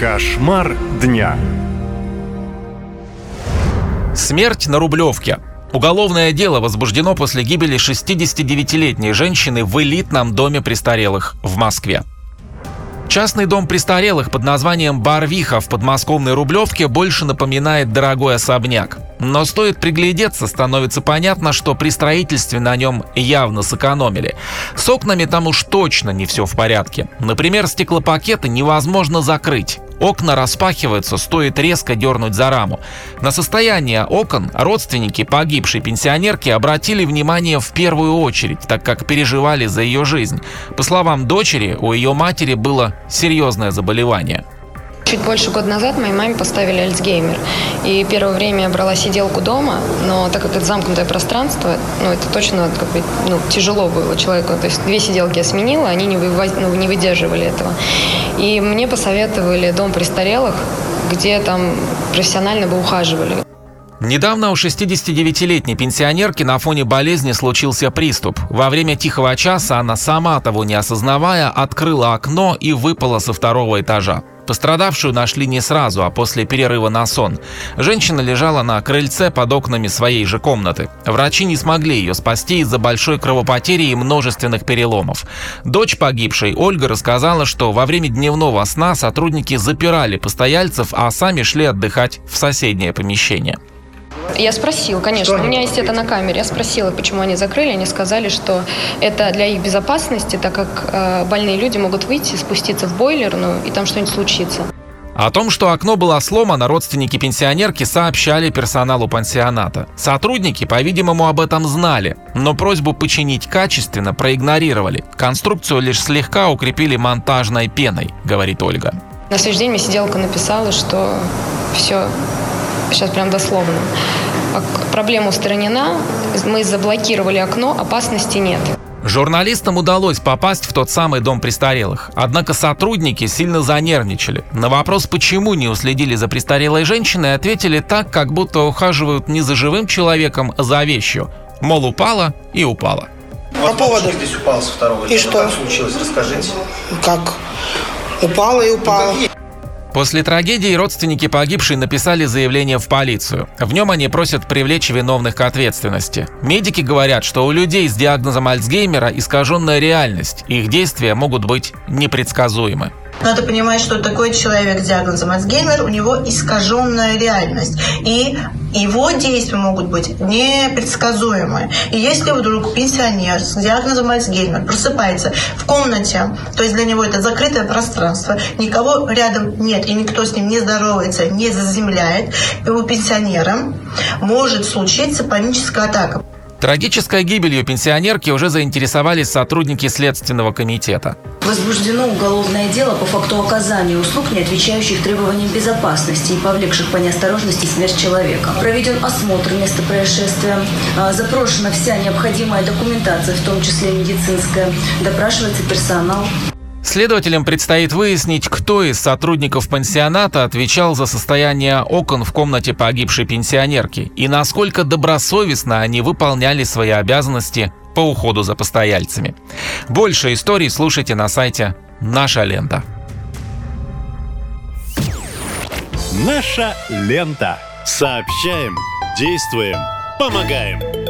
Кошмар дня. Смерть на Рублевке. Уголовное дело возбуждено после гибели 69-летней женщины в элитном доме престарелых в Москве. Частный дом престарелых под названием «Барвиха» в подмосковной Рублевке больше напоминает дорогой особняк. Но стоит приглядеться, становится понятно, что при строительстве на нем явно сэкономили. С окнами там уж точно не все в порядке. Например, стеклопакеты невозможно закрыть. Окна распахиваются, стоит резко дернуть за раму. На состояние окон родственники погибшей пенсионерки обратили внимание в первую очередь, так как переживали за ее жизнь. По словам дочери, у ее матери было серьезное заболевание. Чуть больше года назад моей маме поставили Альцгеймер. И первое время я брала сиделку дома, но так как это замкнутое пространство, ну, это точно как бы, ну, тяжело было человеку. То есть две сиделки я сменила, они не, вывоз... ну, не выдерживали этого. И мне посоветовали дом престарелых, где там профессионально бы ухаживали. Недавно у 69-летней пенсионерки на фоне болезни случился приступ. Во время тихого часа она, сама того не осознавая, открыла окно и выпала со второго этажа. Пострадавшую нашли не сразу, а после перерыва на сон. Женщина лежала на крыльце под окнами своей же комнаты. Врачи не смогли ее спасти из-за большой кровопотери и множественных переломов. Дочь погибшей, Ольга, рассказала, что во время дневного сна сотрудники запирали постояльцев, а сами шли отдыхать в соседнее помещение. Я спросила, конечно, у меня есть это на камере. Я спросила, почему они закрыли. Они сказали, что это для их безопасности, так как э, больные люди могут выйти, спуститься в бойлерную, и там что-нибудь случится. О том, что окно было сломано, родственники пенсионерки сообщали персоналу пансионата. Сотрудники, по-видимому, об этом знали, но просьбу починить качественно проигнорировали. Конструкцию лишь слегка укрепили монтажной пеной, говорит Ольга. На следующий день мне сиделка написала, что все сейчас прям дословно. Проблема устранена, мы заблокировали окно, опасности нет. Журналистам удалось попасть в тот самый дом престарелых. Однако сотрудники сильно занервничали. На вопрос, почему не уследили за престарелой женщиной, ответили так, как будто ухаживают не за живым человеком, а за вещью. Мол, упала и упала. По поводу... здесь упала со второго И что? Как случилось? Расскажите. Как? Упала и упала. После трагедии родственники погибшей написали заявление в полицию. В нем они просят привлечь виновных к ответственности. Медики говорят, что у людей с диагнозом Альцгеймера искаженная реальность, их действия могут быть непредсказуемы. Надо понимать, что такой человек с диагнозом Альцгеймер, у него искаженная реальность. И его действия могут быть непредсказуемы. И если вдруг пенсионер с диагнозом Альцгеймер просыпается в комнате, то есть для него это закрытое пространство, никого рядом нет, и никто с ним не здоровается, не заземляет, и у пенсионера может случиться паническая атака. Трагической гибелью пенсионерки уже заинтересовались сотрудники Следственного комитета. Возбуждено уголовное дело по факту оказания услуг, не отвечающих требованиям безопасности и повлекших по неосторожности смерть человека. Проведен осмотр места происшествия. А, запрошена вся необходимая документация, в том числе медицинская. Допрашивается персонал. Следователям предстоит выяснить, кто из сотрудников пансионата отвечал за состояние окон в комнате погибшей пенсионерки и насколько добросовестно они выполняли свои обязанности по уходу за постояльцами. Больше историй слушайте на сайте «Наша лента». Наша лента. Сообщаем, действуем, помогаем.